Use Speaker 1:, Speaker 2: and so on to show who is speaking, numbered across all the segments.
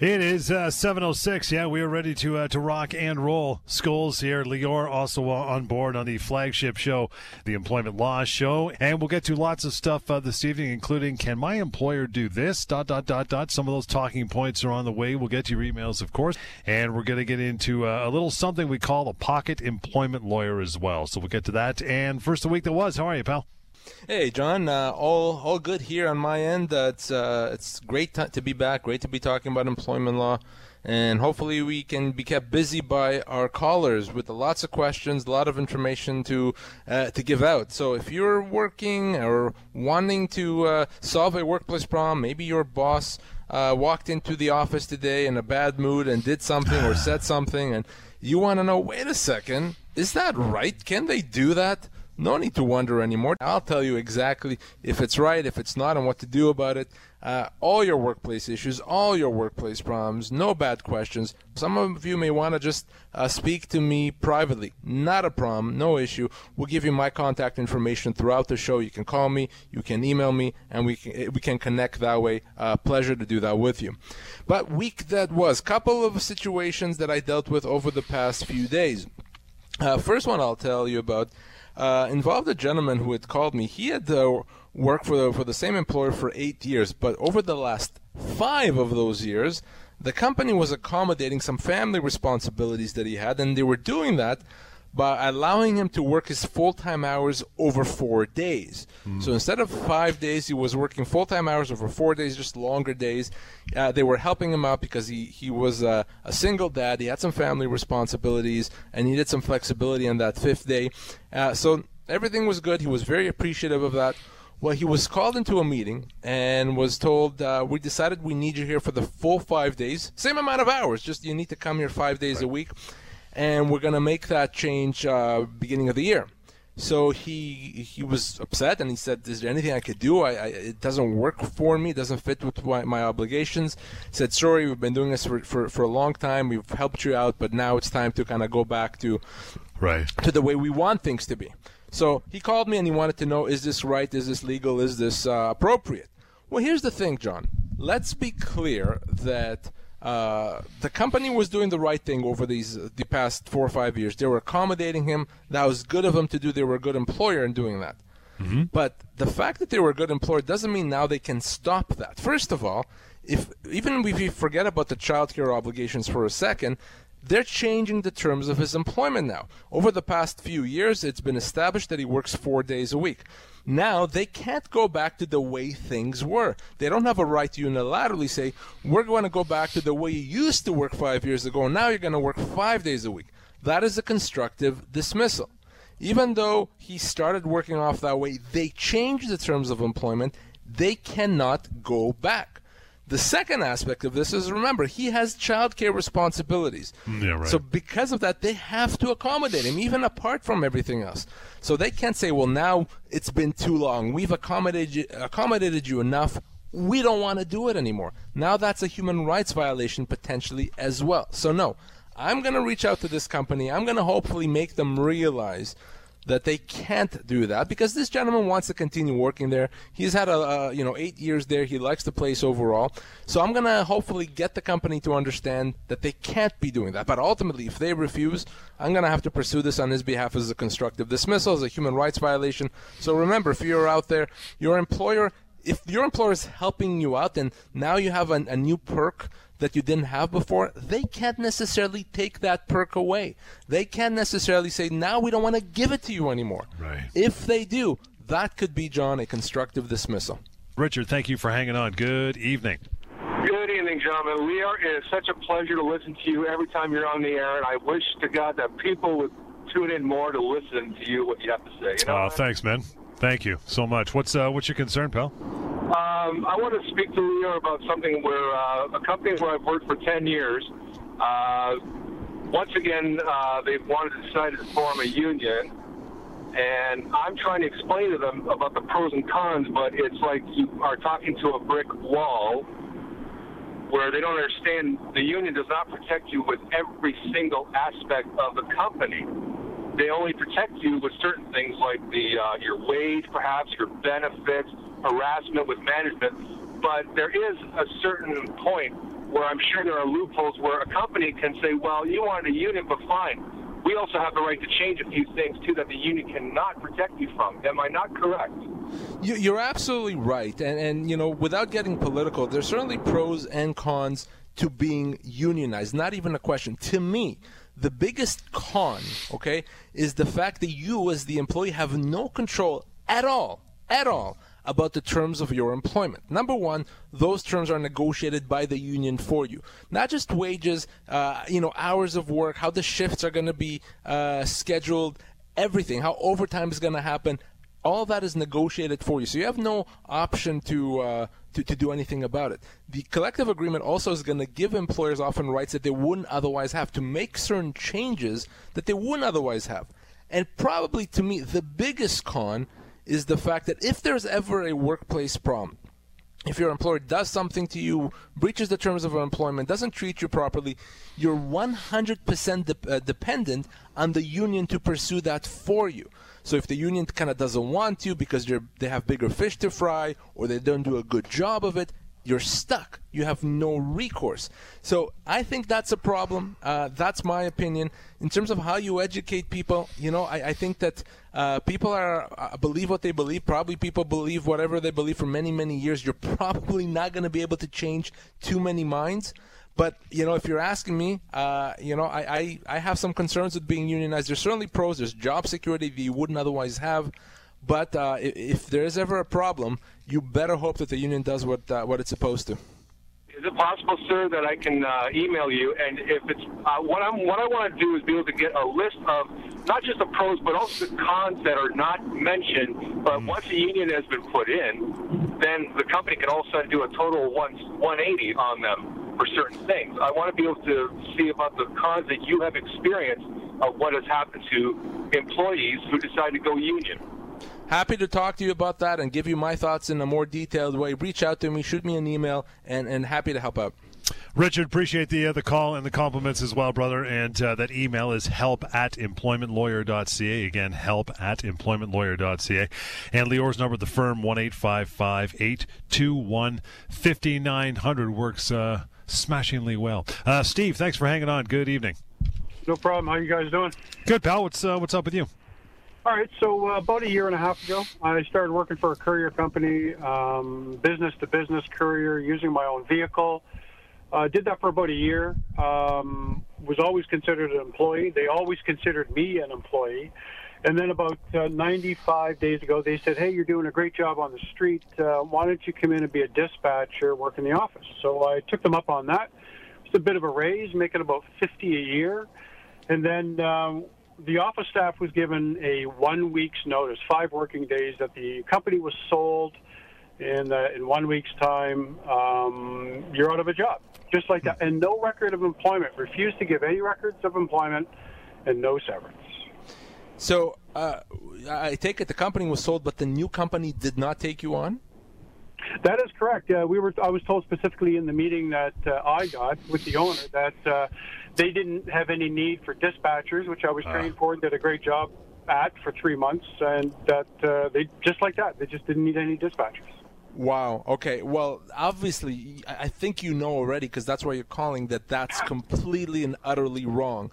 Speaker 1: It is uh, 7.06. Yeah, we are ready to uh, to rock and roll. Scholes here. Lior also uh, on board on the flagship show, the Employment Law Show. And we'll get to lots of stuff uh, this evening, including can my employer do this? Dot, dot, dot, dot. Some of those talking points are on the way. We'll get to your emails, of course. And we're going to get into uh, a little something we call a pocket employment lawyer as well. So we'll get to that. And first the week that was. How are you, pal?
Speaker 2: Hey, John. Uh, all all good here on my end. Uh, it's uh, it's great t- to be back. Great to be talking about employment law, and hopefully we can be kept busy by our callers with lots of questions, a lot of information to uh, to give out. So if you're working or wanting to uh, solve a workplace problem, maybe your boss uh, walked into the office today in a bad mood and did something or said something, and you want to know, wait a second, is that right? Can they do that? No need to wonder anymore. I'll tell you exactly if it's right, if it's not, and what to do about it. Uh, all your workplace issues, all your workplace problems, no bad questions. Some of you may want to just uh, speak to me privately. Not a problem, no issue. We'll give you my contact information throughout the show. You can call me, you can email me, and we can we can connect that way. Uh, pleasure to do that with you. But week that was, couple of situations that I dealt with over the past few days. Uh, first one I'll tell you about uh, involved a gentleman who had called me. He had uh, worked for the, for the same employer for eight years, but over the last five of those years, the company was accommodating some family responsibilities that he had, and they were doing that by allowing him to work his full time hours over four days. Mm. So instead of five days, he was working full time hours over four days, just longer days. Uh, they were helping him out because he, he was a, a, single dad, he had some family responsibilities, and he needed some flexibility on that fifth day. Uh, so everything was good. He was very appreciative of that. Well, he was called into a meeting and was told, uh, "We decided we need you here for the full five days, same amount of hours. Just you need to come here five days right. a week." And we're going to make that change uh, beginning of the year. So he he was upset and he said, "Is there anything I could do? I, I it doesn't work for me. It doesn't fit with my, my obligations." He said, "Sorry, we've been doing this for, for, for a long time. We've helped you out, but now it's time to kind of go back to
Speaker 1: right
Speaker 2: to the way we want things to be." So he called me and he wanted to know, "Is this right? Is this legal? Is this uh, appropriate?" Well, here's the thing, John. Let's be clear that uh, the company was doing the right thing over these uh, the past four or five years. They were accommodating him. That was good of them to do. They were a good employer in doing that. Mm-hmm. But the fact that they were a good employer doesn't mean now they can stop that. First of all, if even if you forget about the child care obligations for a second, they're changing the terms of his employment now. Over the past few years, it's been established that he works four days a week. Now they can't go back to the way things were. They don't have a right to unilaterally say, we're going to go back to the way you used to work five years ago, and now you're going to work five days a week. That is a constructive dismissal. Even though he started working off that way, they changed the terms of employment. They cannot go back. The second aspect of this is remember, he has childcare responsibilities.
Speaker 1: Yeah, right.
Speaker 2: So because of that, they have to accommodate him, even apart from everything else. So they can't say, well, now it's been too long. We've accommodated you, accommodated you enough. We don't want to do it anymore. Now that's a human rights violation potentially as well. So no, I'm going to reach out to this company. I'm going to hopefully make them realize that they can't do that because this gentleman wants to continue working there. He's had a, a you know eight years there. He likes the place overall. So I'm gonna hopefully get the company to understand that they can't be doing that. But ultimately, if they refuse, I'm gonna have to pursue this on his behalf as a constructive dismissal, as a human rights violation. So remember, if you're out there, your employer if your employer is helping you out and now you have a, a new perk that you didn't have before, they can't necessarily take that perk away. They can't necessarily say, now we don't want to give it to you anymore.
Speaker 1: Right.
Speaker 2: If they do, that could be, John, a constructive dismissal.
Speaker 1: Richard, thank you for hanging on. Good evening.
Speaker 3: Good evening, gentlemen. Leo, it is such a pleasure to listen to you every time you're on the air, and I wish to God that people would tune in more to listen to you, what you have to say. You know
Speaker 1: uh, thanks, man. Thank you so much. What's uh, what's your concern, pal?
Speaker 3: Um, I want to speak to Leo about something where uh, a company where I've worked for 10 years, uh, once again, uh, they've wanted to decide to form a union. And I'm trying to explain to them about the pros and cons, but it's like you are talking to a brick wall where they don't understand the union does not protect you with every single aspect of the company they only protect you with certain things like the uh, your wage, perhaps your benefits, harassment with management. But there is a certain point where I'm sure there are loopholes where a company can say, well, you want a union, but fine. We also have the right to change a few things too that the union cannot protect you from. Am I not correct?
Speaker 2: You're absolutely right, and and you know, without getting political, there's certainly pros and cons to being unionized. Not even a question. To me, the biggest con, okay, is the fact that you, as the employee, have no control at all, at all, about the terms of your employment. Number one, those terms are negotiated by the union for you. Not just wages, uh, you know, hours of work, how the shifts are going to be uh, scheduled, everything, how overtime is going to happen. All that is negotiated for you, so you have no option to uh, to, to do anything about it. The collective agreement also is going to give employers often rights that they wouldn't otherwise have to make certain changes that they wouldn't otherwise have. And probably to me, the biggest con is the fact that if there's ever a workplace problem, if your employer does something to you, breaches the terms of employment, doesn't treat you properly, you're 100% de- uh, dependent on the union to pursue that for you. So if the union kind of doesn't want you because they have bigger fish to fry or they don't do a good job of it, you're stuck. You have no recourse. So I think that's a problem. Uh, that's my opinion. In terms of how you educate people, you know, I, I think that uh, people are uh, believe what they believe. Probably people believe whatever they believe for many, many years. You're probably not going to be able to change too many minds. But you know, if you're asking me, uh, you know, I, I, I have some concerns with being unionized. There's certainly pros. There's job security that you wouldn't otherwise have. But uh, if there is ever a problem, you better hope that the union does what uh, what it's supposed to.
Speaker 3: Is it possible, sir, that I can uh, email you? And if it's uh, what I'm what I want to do is be able to get a list of not just the pros but also the cons that are not mentioned. But mm. once a union has been put in, then the company can all of a sudden do a total 180 on them for certain things. I want to be able to see about the cons that you have experienced of what has happened to employees who decide to go union.
Speaker 2: Happy to talk to you about that and give you my thoughts in a more detailed way. Reach out to me, shoot me an email, and, and happy to help out.
Speaker 1: Richard, appreciate the uh, the call and the compliments as well, brother. And uh, that email is help at employmentlawyer.ca. Again, help at employmentlawyer.ca. And Lior's number, at the firm, 1 821 5900, works uh, smashingly well. Uh, Steve, thanks for hanging on. Good evening.
Speaker 4: No problem. How you guys doing?
Speaker 1: Good, pal. What's, uh, what's up with you?
Speaker 4: All right, so uh, about a year and a half ago, I started working for a courier company, um, business to business courier, using my own vehicle. Uh, did that for about a year. Um, was always considered an employee. They always considered me an employee. And then about uh, 95 days ago, they said, "Hey, you're doing a great job on the street. Uh, why don't you come in and be a dispatcher, work in the office?" So I took them up on that. It's a bit of a raise, making about 50 a year. And then um, the office staff was given a one week's notice, five working days, that the company was sold. In, uh, in one week's time, um, you're out of a job, just like that. And no record of employment. Refused to give any records of employment and no severance.
Speaker 2: So uh, I take it the company was sold, but the new company did not take you on?
Speaker 4: That is correct. Uh, we were. I was told specifically in the meeting that uh, I got with the owner that uh, they didn't have any need for dispatchers, which I was uh. trained for and did a great job at for three months, and that uh, they just like that. They just didn't need any dispatchers.
Speaker 2: Wow. Okay. Well, obviously, I think you know already because that's why you're calling that. That's completely and utterly wrong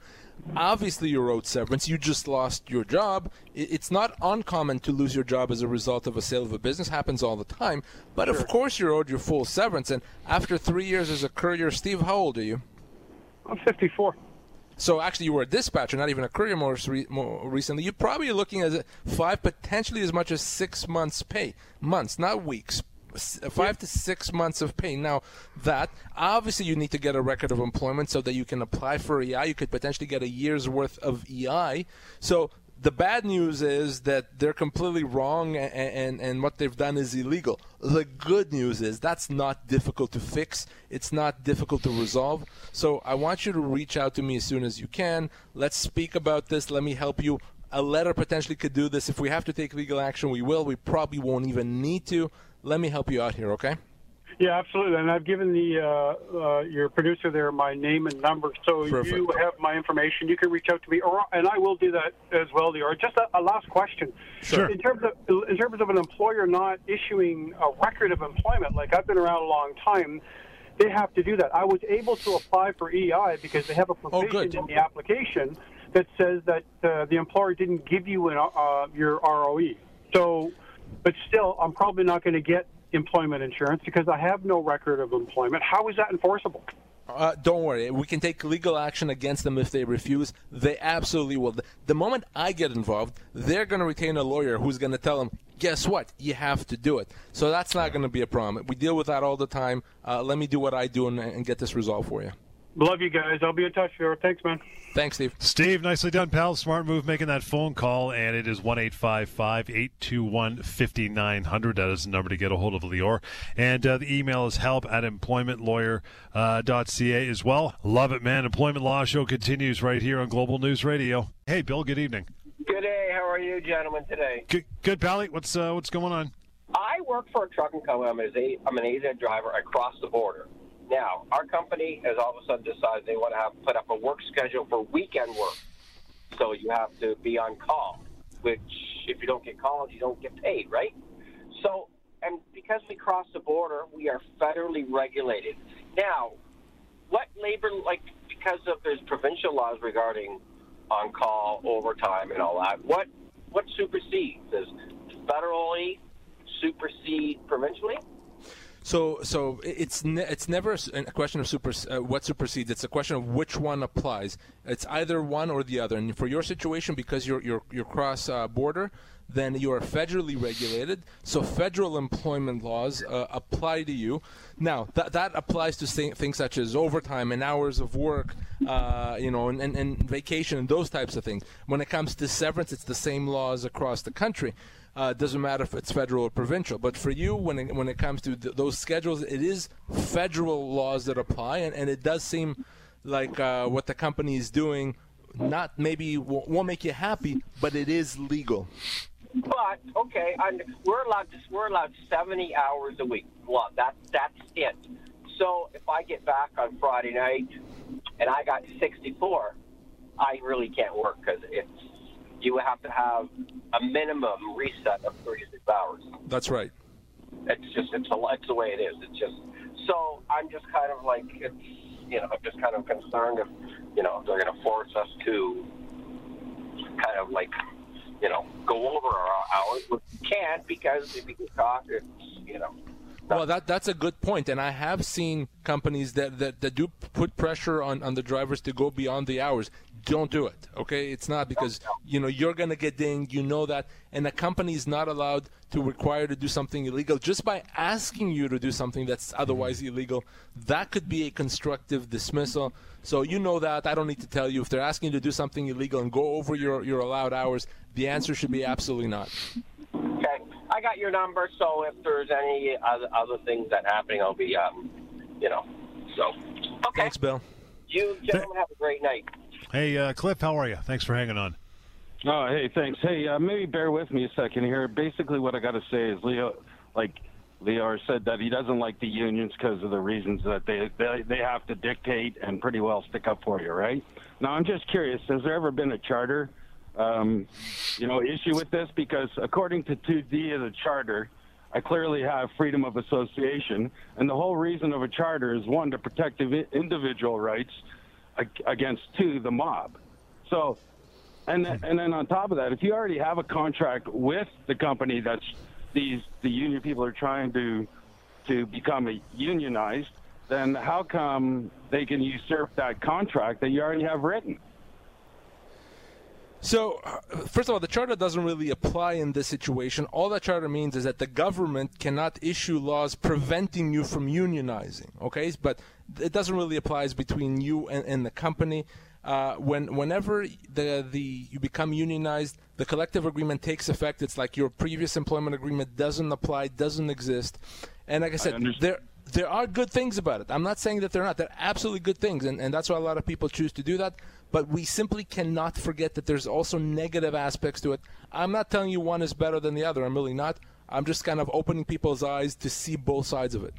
Speaker 2: obviously you owed severance. You just lost your job. It's not uncommon to lose your job as a result of a sale of a business. Happens all the time. But sure. of course you're owed your full severance. And after three years as a courier, Steve, how old are you?
Speaker 4: I'm 54.
Speaker 2: So actually, you were a dispatcher, not even a courier. More, re- more recently, you're probably looking at five, potentially as much as six months' pay, months, not weeks, Uh, five to six months of pay. Now, that obviously you need to get a record of employment so that you can apply for EI. You could potentially get a year's worth of EI. So the bad news is that they're completely wrong and, and, and, what they've done is illegal. The good news is that's not difficult to fix. It's not difficult to resolve. So I want you to reach out to me as soon as you can. Let's speak about this. Let me help you. A letter potentially could do this. If we have to take legal action, we will. We probably won't even need to let me help you out here, okay?
Speaker 4: Yeah, absolutely. And I've given the uh, uh, your producer there my name and number, so Perfect. you have my information. You can reach out to me, or and I will do that as well. Or just a, a, last question.
Speaker 1: Sure.
Speaker 4: In terms of in terms of an employer not issuing a record of employment, like I've been around a long time, they have to do that. I was able to apply for EI because they have a
Speaker 2: Oh,
Speaker 4: provision
Speaker 2: good.
Speaker 4: in the application that says that uh, the employer didn't give you an, uh, your ROE. So, but still, I'm probably not going to get employment insurance because I have no record of employment. How is that enforceable?
Speaker 2: Uh, don't worry, we can take legal action against them if they refuse. They absolutely will. The moment I get involved, they're going to retain a lawyer who's going to tell them, guess what? You have to do it. So that's not going to be a problem. We deal with that all the time. Uh, let me do what I do and, and get this resolved for you.
Speaker 4: Love you guys. I'll be in touch. Here. Thanks, man.
Speaker 2: Thanks, Steve.
Speaker 1: Steve, nicely done, pal. Smart move making that phone call, and it is 1 821 5900. That is the number to get a hold of Lior. And uh, the email is help at employmentlawyer.ca as well. Love it, man. Employment Law Show continues right here on Global News Radio. Hey, Bill, good evening.
Speaker 5: Good day. How are you, gentlemen, today?
Speaker 1: Good, good Pally. What's, uh, what's going on?
Speaker 5: I work for a trucking company. I'm, an A- I'm an AZ driver. I cross the border. Now, our company has all of a sudden decided they want to have put up a work schedule for weekend work. So you have to be on call, which if you don't get called, you don't get paid, right? So, and because we cross the border, we are federally regulated. Now, what labor like because of there's provincial laws regarding on call overtime and all that what what supersedes does federally supersede provincially
Speaker 2: So, so it's ne- it's never a question of super uh, what supersedes. It's a question of which one applies. It's either one or the other. And for your situation, because you're you're, you're cross uh, border, then you are federally regulated. So federal employment laws uh, apply to you. Now that that applies to th- things such as overtime and hours of work, uh, you know, and, and, and vacation and those types of things. When it comes to severance, it's the same laws across the country. Uh, doesn't matter if it's federal or provincial. But for you, when it, when it comes to th- those schedules, it is federal laws that apply, and, and it does seem like uh, what the company is doing not maybe won't, won't make you happy, but it is legal.
Speaker 5: but okay I'm, we're allowed to, we're allowed 70 hours a week well that that's it so if i get back on friday night and i got 64 i really can't work because it's you would have to have a minimum reset of 36 hours
Speaker 2: That's right.
Speaker 5: it's just it's a, it's the way it is. It's just so I'm just kind of like it's you know I'm just kind of concerned if you know they're going to force us to kind of like you know go over our hours, but we can't because if we can talk, it's you know
Speaker 2: Well, that that's a good point, and I have seen companies that, that, that do put pressure on, on the drivers to go beyond the hours. Don't do it, okay? It's not because you know you're gonna get dinged. You know that, and a company is not allowed to require to do something illegal just by asking you to do something that's otherwise illegal. That could be a constructive dismissal. So you know that. I don't need to tell you if they're asking you to do something illegal and go over your, your allowed hours. The answer should be absolutely not.
Speaker 5: okay. I got your number, so if there's any other other things that happening, I'll be um you know so okay.
Speaker 2: Thanks, Bill.
Speaker 5: You gentlemen have a great night.
Speaker 1: Hey, uh, Cliff, how are you? Thanks for hanging on.
Speaker 6: Oh, hey, thanks. Hey, uh, maybe bear with me a second here. Basically, what I got to say is Leo, like Leo said, that he doesn't like the unions because of the reasons that they, they they have to dictate and pretty well stick up for you, right? Now, I'm just curious. Has there ever been a charter, um, you know, issue with this? Because according to 2D of the charter, I clearly have freedom of association, and the whole reason of a charter is one to protect individual rights against to the mob. So and and then on top of that, if you already have a contract with the company that's these the union people are trying to to become a unionized, then how come they can usurp that contract that you already have written?
Speaker 2: So, first of all, the charter doesn't really apply in this situation. All that charter means is that the government cannot issue laws preventing you from unionizing. Okay, but it doesn't really apply between you and, and the company. Uh, when whenever the the you become unionized, the collective agreement takes effect. It's like your previous employment agreement doesn't apply, doesn't exist. And like I said,
Speaker 6: understand.
Speaker 2: there there are good things about it. I'm not saying that they're not. They're absolutely good things, and, and that's why a lot of people choose to do that. But we simply cannot forget that there's also negative aspects to it. I'm not telling you one is better than the other. I'm really not. I'm just kind of opening people's eyes to see both sides of it.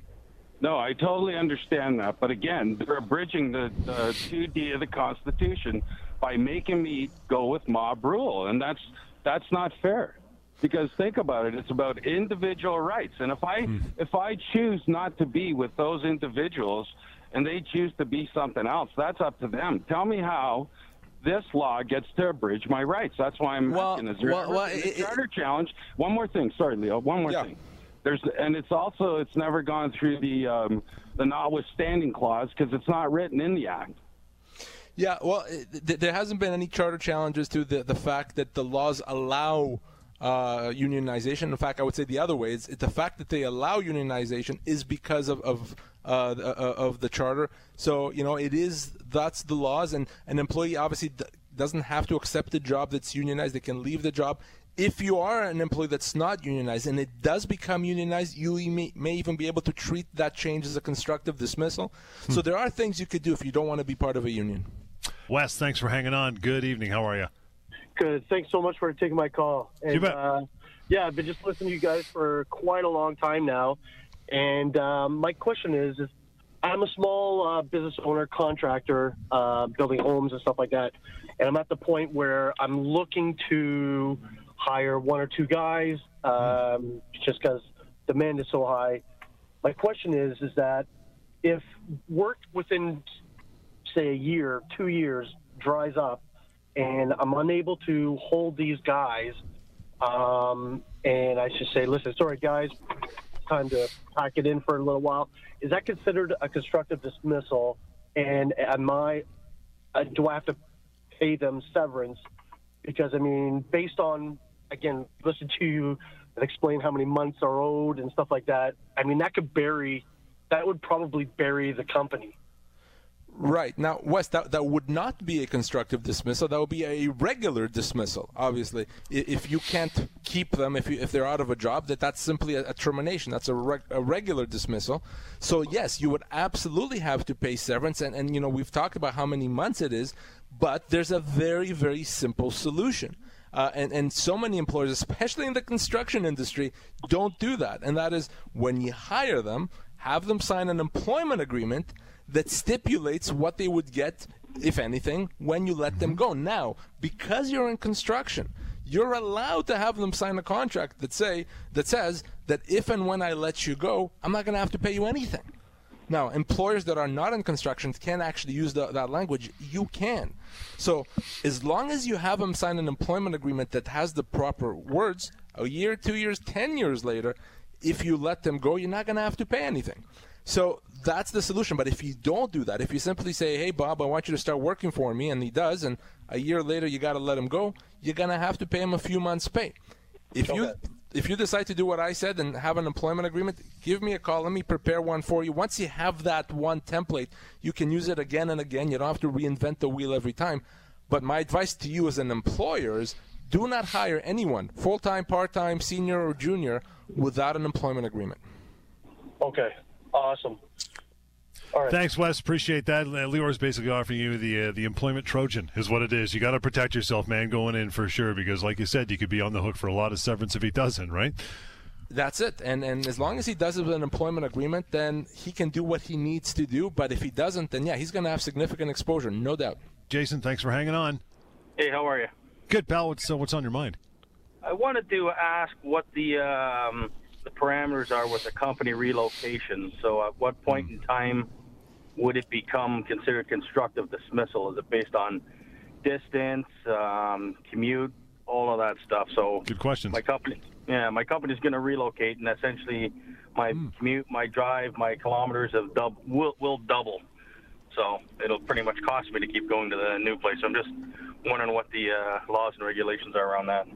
Speaker 6: No, I totally understand that, but again, they're abridging the, the 2D of the Constitution by making me go with mob rule, and that's that's not fair. Because think about it, it's about individual rights. And if I
Speaker 1: Hmm.
Speaker 6: if I choose not to be with those individuals and they choose to be something else, that's up to them. Tell me how this law gets to abridge my rights. That's why I'm
Speaker 2: Well,
Speaker 6: asking. Is there
Speaker 2: well,
Speaker 6: ever
Speaker 2: well, it-
Speaker 6: a
Speaker 2: it-
Speaker 6: charter challenge? One more thing. Sorry, Leo. One more
Speaker 2: Yeah.
Speaker 6: thing. There's and it's also it's never gone through the um, the notwithstanding clause because it's not written in the act.
Speaker 2: Yeah, well, th- there hasn't been any charter challenges to the, the fact that the laws allow uh, unionization. In fact, I would say the other way is the fact that they allow unionization is because of of, uh, the- uh, of the charter. So you know, it is that's the laws, and an employee obviously doesn't have to accept a job that's unionized. They can leave the job. If you are an employee that's not unionized and it does become unionized, you may, may even be able to treat that change as a constructive dismissal. So there are things you could do if you don't want to be part of a union.
Speaker 1: Wes, thanks for hanging on. Good evening. How are you?
Speaker 7: Good. Thanks so much for taking my call. And,
Speaker 1: You bet.
Speaker 7: Uh, yeah, I've been just listening to you guys for quite a long time now, and um, my question is: is I'm a small uh, business owner, contractor, uh, building homes and stuff like that, and I'm at the point where I'm looking to hire one or two guys, um, just because demand is so high. My question is: is that if work within say a year, two years dries up, and I'm unable to hold these guys, um, and I should say, listen, sorry guys, it's time to pack it in for a little while. Is that considered a constructive dismissal? And am I, uh, do I have to pay them severance? Because I mean, based on again, listen to you and explain how many months are owed and stuff like that. I mean, that could bury, that would probably bury the company.
Speaker 2: Right. Now, Wes, that, that would not be a constructive dismissal. That would be a regular dismissal, obviously. If you can't keep them, if, you, if they're out of a job, that that's simply a, a termination. That's a, reg, a regular dismissal. So, yes, you would absolutely have to pay severance. And, and, you know, we've talked about how many months it is, but there's a very, very simple solution. Uh, and, and so many employers, especially in the construction industry, don't do that. And that is when you hire them, have them sign an employment agreement that stipulates what they would get, if anything, when you let them go. Now, because you're in construction, you're allowed to have them sign a contract that say that says that if and when I let you go, I'm not going to have to pay you anything. Now, employers that are not in construction can actually use the, that language. You can. So, as long as you have them sign an employment agreement that has the proper words, a year, two years, ten years later, if you let them go, you're not going to have to pay anything. So that's the solution. But if you don't do that, if you simply say, "Hey, Bob, I want you to start working for me," and he does, and a year later you got to let him go, you're going to have to pay him a few months' pay. If you if you decide to do what I said and have an employment agreement, give me a call. Let me prepare one for you. Once you have that one template, you can use it again and again. You don't have to reinvent the wheel every time. But my advice to you as an employer is do not hire anyone, full time, part time, senior, or junior, without an employment agreement.
Speaker 7: Okay. Awesome. All right.
Speaker 1: Thanks, Wes. Appreciate that. Lior's basically offering you the uh, the employment Trojan, is what it is. You got to protect yourself, man, going in for sure, because like you said, you could be on the hook for a lot of severance if he doesn't, right?
Speaker 2: That's it. And and as long as he does it with an employment agreement, then he can do what he needs to do. But if he doesn't, then yeah, he's going to have significant exposure, no doubt.
Speaker 1: Jason, thanks for hanging on.
Speaker 8: Hey, how are you?
Speaker 1: Good, pal. What's uh, what's on your mind?
Speaker 8: I wanted to ask what the um, the parameters are with the company relocation. So, at what point in time would it become considered constructive dismissal? Is it based on distance, um, commute, all of that stuff? So,
Speaker 1: Good question.
Speaker 8: my company, yeah, my company's going to relocate, and essentially, my commute, my drive, my kilometers of dub will will double. So it'll pretty much cost me to keep going to the new place. So I'm just wondering what the uh, laws and regulations are around that.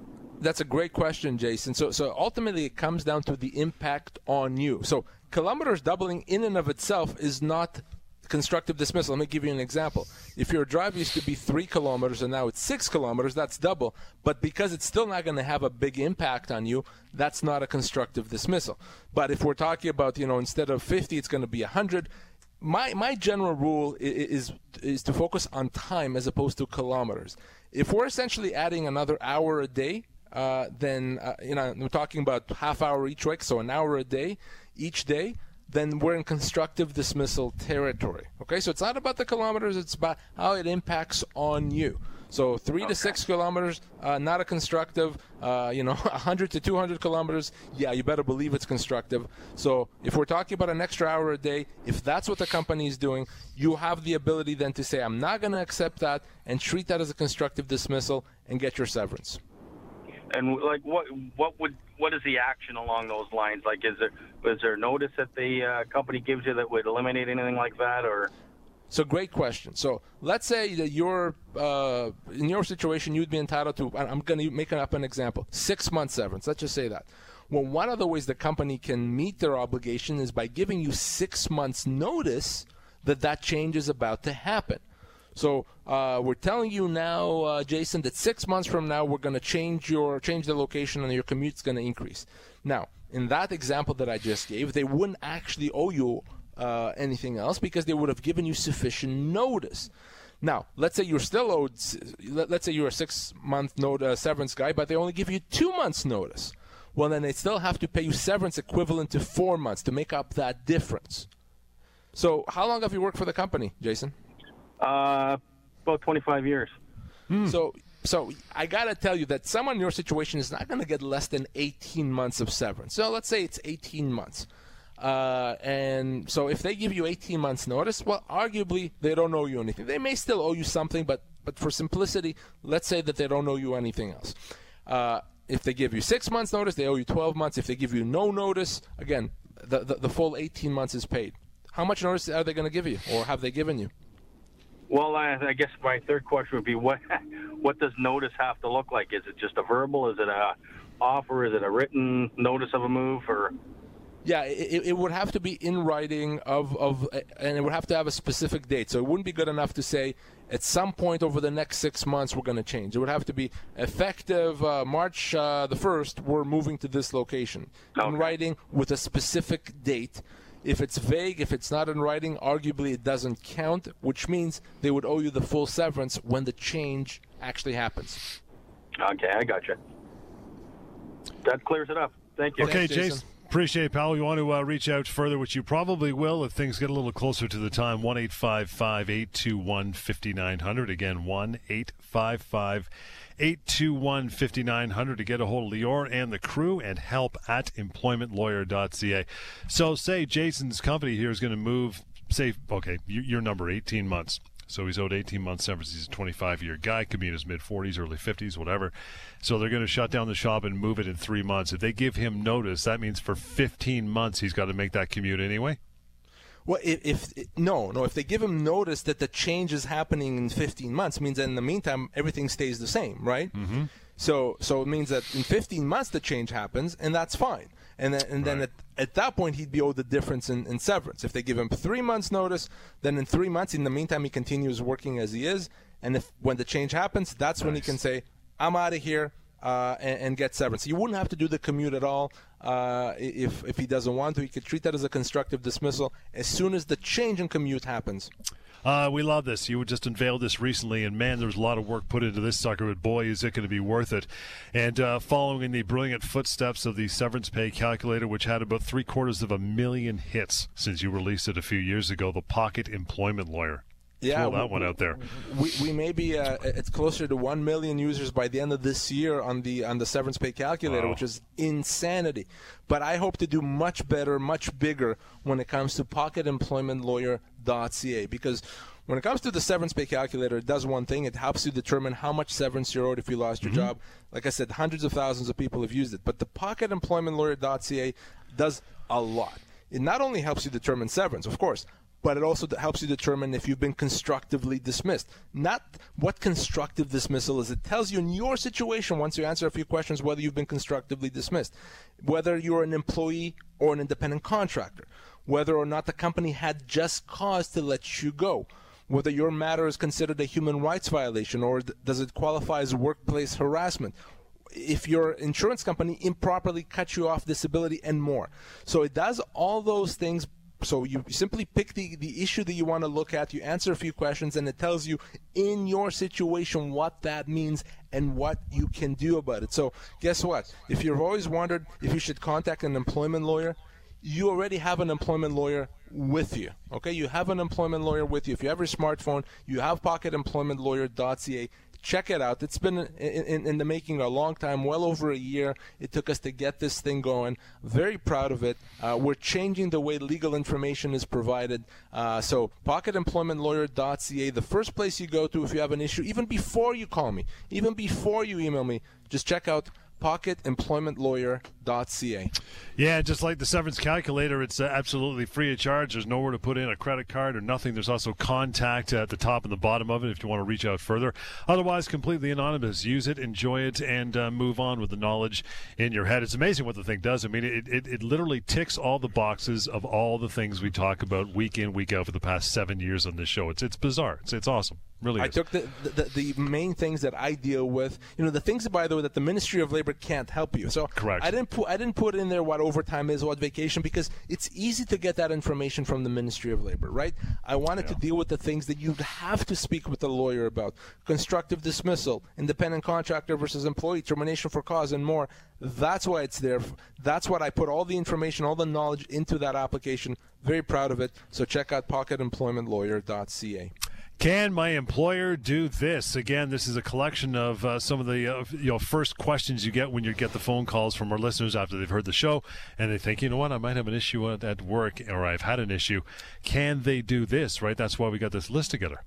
Speaker 2: That's a great question, Jason. So, so ultimately, it comes down to the impact on you. So, kilometers doubling in and of itself is not constructive dismissal. Let me give you an example. If your drive used to be three kilometers and now it's six kilometers, that's double. But because it's still not going to have a big impact on you, that's not a constructive dismissal. But if we're talking about, you know, instead of 50, it's going to be 100. My, my general rule is is to focus on time as opposed to kilometers. If we're essentially adding another hour a day, uh, then uh, you know we're talking about half hour each week, so an hour a day each day. Then we're in constructive dismissal territory. Okay, so it's not about the kilometers; it's about how it impacts on you. So three to six kilometers, uh, not a constructive. Uh, you know, 100 to 200 kilometers, yeah, you better believe it's constructive. So if we're talking about an extra hour a day, if that's what the company is doing, you have the ability then to say, I'm not going to accept that and treat that as a constructive dismissal and get your severance.
Speaker 8: And like, what what would what is the action along those lines? Like, is there is there notice that the uh, company gives you that would eliminate anything like that, or?
Speaker 2: So great question. So let's say that you're uh, in your situation, you'd be entitled to. I'm going to make up an example: six months severance. Let's just say that. Well, one of the ways the company can meet their obligation is by giving you six months notice that that change is about to happen. So uh, we're telling you now, uh, Jason, that six months from now we're going to change your change the location and your commute's going to increase. Now, in that example that I just gave, they wouldn't actually owe you uh, anything else because they would have given you sufficient notice. Now, let's say you're still owed. Let's say you're a six-month note, uh, severance guy, but they only give you two months' notice. Well, then they still have to pay you severance equivalent to four months to make up that difference. So, how long have you worked for the company, Jason?
Speaker 8: Uh, about 25 years.
Speaker 2: Hmm. So, so I gotta tell you that someone in your situation is not gonna get less than 18 months of severance. So let's say it's 18 months. Uh, and so if they give you 18 months notice, well, arguably they don't owe you anything. They may still owe you something, but but for simplicity, let's say that they don't owe you anything else. Uh, if they give you six months notice, they owe you 12 months. If they give you no notice, again, the, the, the full 18 months is paid. How much notice are they going to give you, or have they given you?
Speaker 8: Well, I, I guess my third question would be what what does notice have to look like? Is it just a verbal? Is it a offer? Is it a written notice of a move? Or
Speaker 2: yeah, it, it would have to be in writing of, of and it would have to have a specific date. So it wouldn't be good enough to say at some point over the next six months we're going to change. It would have to be effective uh, March uh, the first. We're moving to this location okay. in writing with a specific date if it's vague, if it's not in writing, arguably it doesn't count, which means they would owe you the full severance when the change actually happens.
Speaker 8: Okay, I got you. That clears it up. Thank you.
Speaker 1: Okay,
Speaker 2: Thanks,
Speaker 1: Jason.
Speaker 2: Jason.
Speaker 1: Appreciate it, pal. You want to uh, reach out further, which you probably will if things get a little closer to the time. 1 821 5900. Again, 1 855 821 5900 to get a hold of Lior and the crew and help at employmentlawyer.ca. So, say Jason's company here is going to move, say, okay, your number, 18 months. So he's owed 18 months severance. He's a 25 year guy, could be in his mid 40s, early 50s, whatever. So they're going to shut down the shop and move it in three months. If they give him notice, that means for 15 months he's got to make that commute anyway.
Speaker 2: Well, if, if, no, no, if they give him notice that the change is happening in 15 months, means that in the meantime everything stays the same, right?
Speaker 1: Mm-hmm.
Speaker 2: So, so it means that in 15 months the change happens, and that's fine. And then, and then
Speaker 1: right.
Speaker 2: at, at that point he'd be owed the difference in, in severance. If they give him three months notice, then in three months, in the meantime, he continues working as he is. And if when the change happens, that's nice. when he can say, "I'm out of here." Uh, and, and, get severance. You wouldn't have to do the commute at all uh, if if he doesn't want to. He could treat that as a constructive dismissal as soon as the change in commute happens.
Speaker 1: Uh, we love this. You just unveiled this recently, and man, there's a lot of work put into this sucker, but boy, is it going to be worth it. And uh, following in the brilliant footsteps of the severance pay calculator, which had about three quarters of a million hits since you released it a few years ago, the Pocket Employment Lawyer.
Speaker 2: Yeah,
Speaker 1: Throw that one out there.
Speaker 2: We, we may be uh, it's closer to one million users by the end of this year on the on the severance pay calculator,
Speaker 1: wow.
Speaker 2: which is insanity. But I hope to do much better, much bigger when it comes to pocketemploymentlawyer.ca because when it comes to the severance pay calculator, it does one thing. It helps you determine how much severance you're owed if you lost your mm-hmm. job. Like I said, hundreds of thousands of people have used it. But the pocketemploymentlawyer.ca does a lot. It not only helps you determine severance, of course, but it also helps you determine if you've been constructively dismissed. Not what constructive dismissal is. It tells you in your situation, once you answer a few questions, whether you've been constructively dismissed, whether you're an employee or an independent contractor, whether or not the company had just cause to let you go, whether your matter is considered a human rights violation or does it qualify as workplace harassment, if your insurance company improperly cut you off disability and more. So it does all those things so you simply pick the, the issue that you want to look at, you answer a few questions, and it tells you in your situation what that means and what you can do about it. So guess what? If you've always wondered if you should contact an employment lawyer, you already have an employment lawyer with you. Okay, you have an employment lawyer with you. If you have your smartphone, you have pocketemploymentlawyer.ca. check it out. It's been in, in, in, the making a long time, well over a year. It took us to get this thing going. Very proud of it. Uh, we're changing the way legal information is provided. Uh, so, pocketemploymentlawyer.ca, the first place you go to if you have an issue, even before you call me, even before you email me, just check out pocketemploymentlawyer.ca.
Speaker 1: Yeah, just like the severance calculator, it's uh, absolutely free of charge. There's nowhere to put in a credit card or nothing. There's also contact at the top and the bottom of it if you want to reach out further. Otherwise, completely anonymous. Use it, enjoy it, and uh, move on with the knowledge in your head. It's amazing what the thing does. I mean, it, it, it literally ticks all the boxes of all the things we talk about week in, week out for the past seven years on this show. It's, it's bizarre. It's, it's awesome. Really,
Speaker 2: I
Speaker 1: is.
Speaker 2: took the, the, the main things that I deal with. You know, the things by the way that the Ministry of Labor can't help you. So
Speaker 1: correct.
Speaker 2: I didn't put I didn't put in there what overtime is, what vacation, because it's easy to get that information from the Ministry of Labor, right? I wanted yeah. to deal with the things that you have to speak with the lawyer about: constructive dismissal, independent contractor versus employee, termination for cause, and more. That's why it's there. That's what I put all the information, all the knowledge into that application. Very proud of it. So check out pocketemploymentlawyer.ca.
Speaker 1: Can my employer do this? Again, this is a collection of uh, some of the uh, you know first questions you get when you get the phone calls from our listeners after they've heard the show and they think, you know what, I might have an issue at work or I've had an issue. Can they do this? Right. That's why we got this list together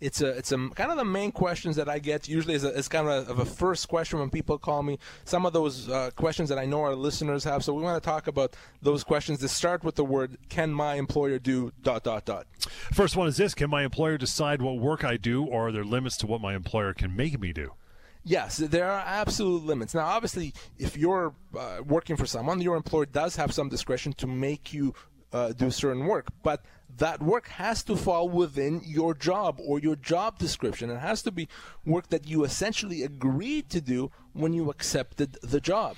Speaker 2: it's a it's a kind of the main questions that I get usually is, a, is kind of a, of a first question when people call me. Some of those uh, questions that I know our listeners have. So we want to talk about those questions to start with the word "Can my employer do?" dot dot dot.
Speaker 1: First one is this: Can my employer decide what work I do, or are there limits to what my employer can make me do?
Speaker 2: Yes, there are absolute limits. Now, obviously, if you're uh, working for someone, your employer does have some discretion to make you uh, do certain work, but that work has to fall within your job or your job description. It has to be work that you essentially agreed to do when you accepted the job.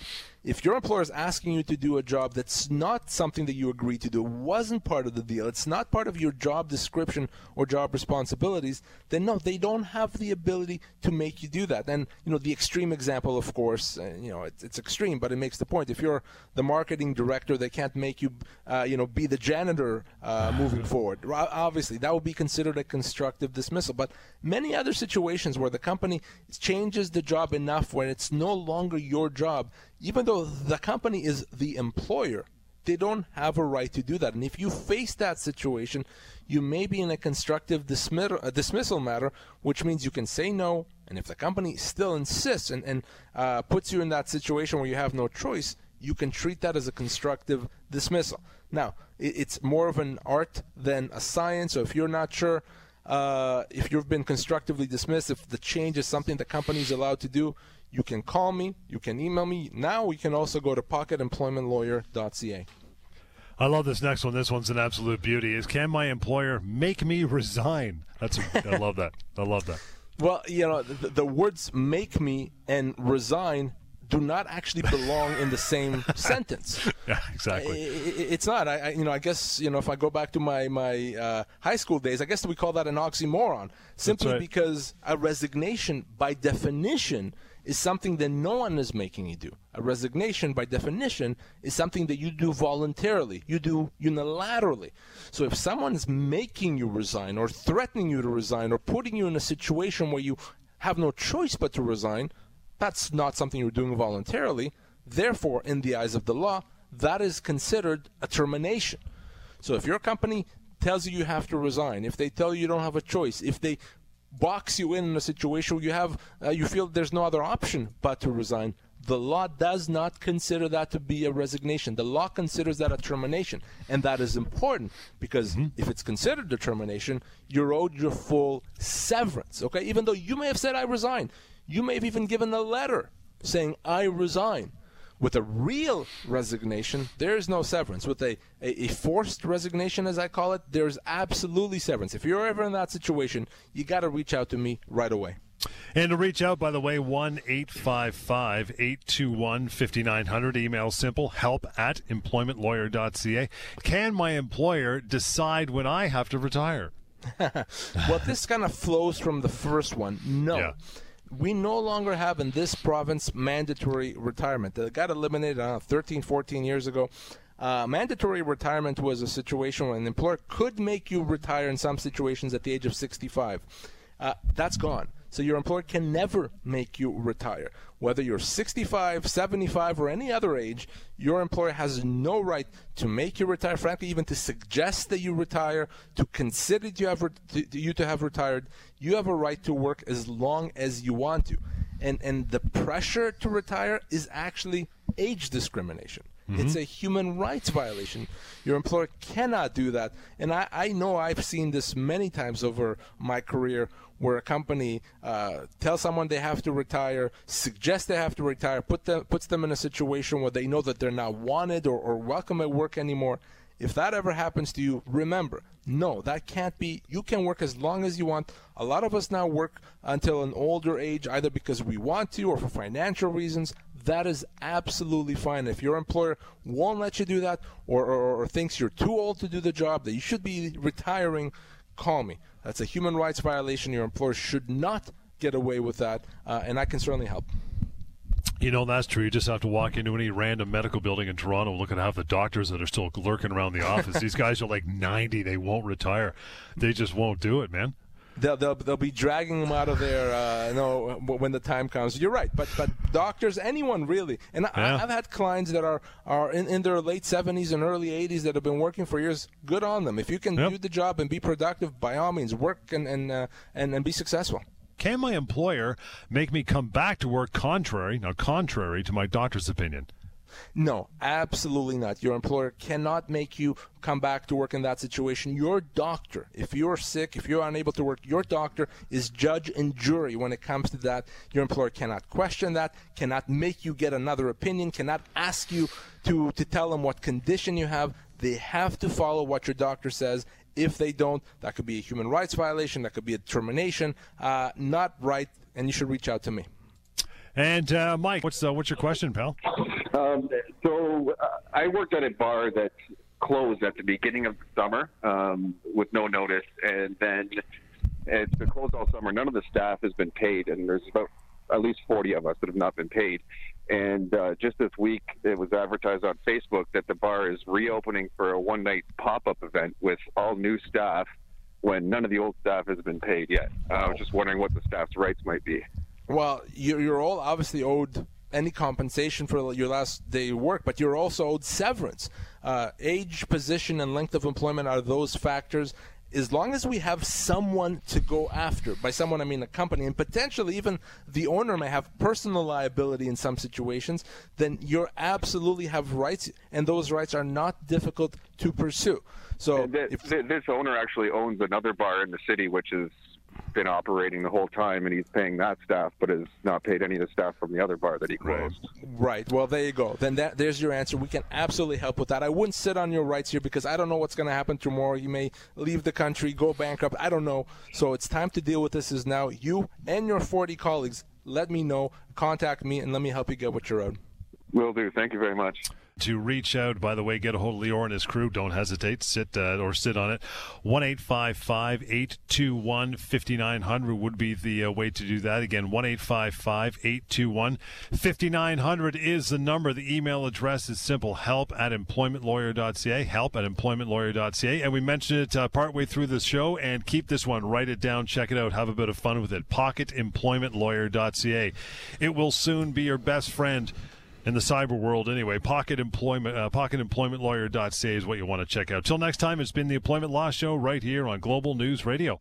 Speaker 2: If your employer is asking you to do a job that's not something that you agreed to do, wasn't part of the deal, it's not part of your job description or job responsibilities, then no, they don't have the ability to make you do that. And you know, the extreme example, of course, uh, you know, it's, it's, extreme, but it makes the point. If you're the marketing director, they can't make you, uh, you know, be the janitor uh, moving forward. Obviously, that would be considered a constructive dismissal. But many other situations where the company changes the job enough when it's no longer your job, even though the company is the employer, they don't have a right to do that. And if you face that situation, you may be in a constructive dismiss- a dismissal matter, which means you can say no. And if the company still insists and, and uh, puts you in that situation where you have no choice, you can treat that as a constructive dismissal. Now, it's more of an art than a science. So if you're not sure uh, if you've been constructively dismissed, if the change is something the company is allowed to do, you can call me, you can email me. Now we can also go to pocketemploymentlawyer.ca.
Speaker 1: I love this next one. This one's an absolute beauty. Is can my employer make me resign? That's I love that. I love that.
Speaker 2: Well, you know, the, the words "make me" and "resign" do not actually belong in the same sentence.
Speaker 1: Yeah, exactly.
Speaker 2: it's not. I, you know, I guess you know if I go back to my my uh, high school days, I guess we call that an oxymoron. Simply
Speaker 1: right.
Speaker 2: because a resignation, by definition, is something that no one is making you do. A resignation, by definition, is something that you do voluntarily, you do unilaterally. So if someone is making you resign, or threatening you to resign, or putting you in a situation where you have no choice but to resign, that's not something you're doing voluntarily. Therefore, in the eyes of the law, that is considered a termination. So if your company tells you you have to resign, if they tell you you don't have a choice, if they box you in in a situation where you have uh, you feel there's no other option but to resign. The law does not consider that to be a resignation. The law considers that a termination and that is important because mm-hmm. if it's considered a termination you're owed your full severance okay? Even though you may have said i resign. You may have even given a letter saying i resign with a real resignation, there is no severance. With a, a, a, forced resignation, as I call it, there's absolutely severance. If you're ever in that situation, you got to reach out to me right away.
Speaker 1: And to reach out, by the way, 1 855 821 5900. Email simple help at employmentlawyer.ca. Can my employer decide when I have to retire?
Speaker 2: well, this kind of flows from the first one. No. Yeah we no longer have in this province mandatory retirement. That got eliminated uh, 13, 14 years ago. Uh, mandatory retirement was a situation where an employer could make you retire in some situations at the age of 65. Uh, that's gone. So your employer can never make you retire. Whether you're 65, 75, or any other age, your employer has no right to make you retire, frankly, even to suggest that you retire, to consider you, have re- to, you to have retired. You have a right to work as long as you want to. And, and the pressure to retire is actually age discrimination. Mm-hmm. It's a human rights violation. Your employer cannot do that. And I, I know I've seen this many times over my career where a company uh, tells someone they have to retire, suggests they have to retire, put them, puts them in a situation where they know that they're not wanted or, or welcome at work anymore. If that ever happens to you, remember, no, that can't be. You can work as long as you want. A lot of us now work until an older age, either because we want to or for financial reasons. That is absolutely fine. If your employer won't let you do that or, or, or thinks you're too old to do the job, that you should be retiring, call me. That's a human rights violation. Your employer should not get away with that, uh, and I can certainly help.
Speaker 1: You know, that's true. You just have to walk into any random medical building in Toronto and look at half the doctors that are still lurking around the office. These guys are like 90. They won't retire. They just won't do it, man.
Speaker 2: They'll, they'll, they'll be dragging them out of there, uh, no, when the time comes. You're right, but but doctors, anyone really, and yeah. I, have had clients that are are in, in their late 70s and early 80s that have been working for years. Good on them. If you can yep. do the job and be productive, by all means, work and and uh, and, and be successful.
Speaker 1: Can my employer make me come back to work contrary, now contrary to my doctor's opinion?
Speaker 2: No, absolutely not. Your employer cannot make you come back to work in that situation. Your doctor, if you're sick, if you're unable to work, your doctor is judge and jury when it comes to that. Your employer cannot question that, cannot make you get another opinion, cannot ask you to, to tell them what condition you have. They have to follow what your doctor says. If they don't, that could be a human rights violation, that could be a termination. Uh, not right, and you should reach out to me.
Speaker 1: And uh, Mike, what's uh, what's your question, pal?
Speaker 9: Um, so uh, I worked at a bar that closed at the beginning of the summer um, with no notice, and then it's been closed all summer. None of the staff has been paid, and there's about at least 40 of us that have not been paid. And uh, just this week, it was advertised on Facebook that the bar is reopening for a one night pop up event with all new staff when none of the old staff has been paid yet. Uh, I was just wondering what the staff's rights might be.
Speaker 2: Well, you're all obviously owed any compensation for your last day of work, but you're also owed severance. Uh, age, position, and length of employment are those factors as long as we have someone to go after, by someone I mean a company, and potentially even the owner may have personal liability in some situations, then you absolutely have rights, and those rights are not difficult to pursue. So,
Speaker 9: if, this owner actually owns another bar in the city, which is been operating the whole time and he's paying that staff but has not paid any of the staff from the other bar that he closed.
Speaker 2: Right. Well, there you go. Then that, there's your answer. We can absolutely help with that. I wouldn't sit on your rights here because I don't know what's going to happen tomorrow. You may leave the country, go bankrupt. I don't know. So it's time to deal with this is now. You and your 40 colleagues, let me know. Contact me and let me help you get what you're owed.
Speaker 9: Will do. Thank you very much
Speaker 1: to reach out. By the way, get a hold of Lior and his crew. Don't hesitate. Sit uh, or sit on it. One eight five five eight two one fifty nine hundred would be the uh, way to do that. Again, one eight five five eight two one fifty nine hundred is the number. The email address is simple: help at employmentlawyer.ca. Help at employmentlawyer.ca. And we mentioned it uh, partway through the show. And keep this one. Write it down. Check it out. Have a bit of fun with it. Pocketemploymentlawyer.ca. It will soon be your best friend in the cyber world anyway. Pocket employment, uh, pocketemploymentlawyer.ca is what you want to check out. Till next time, it's been the Employment Law Show right here on Global News Radio.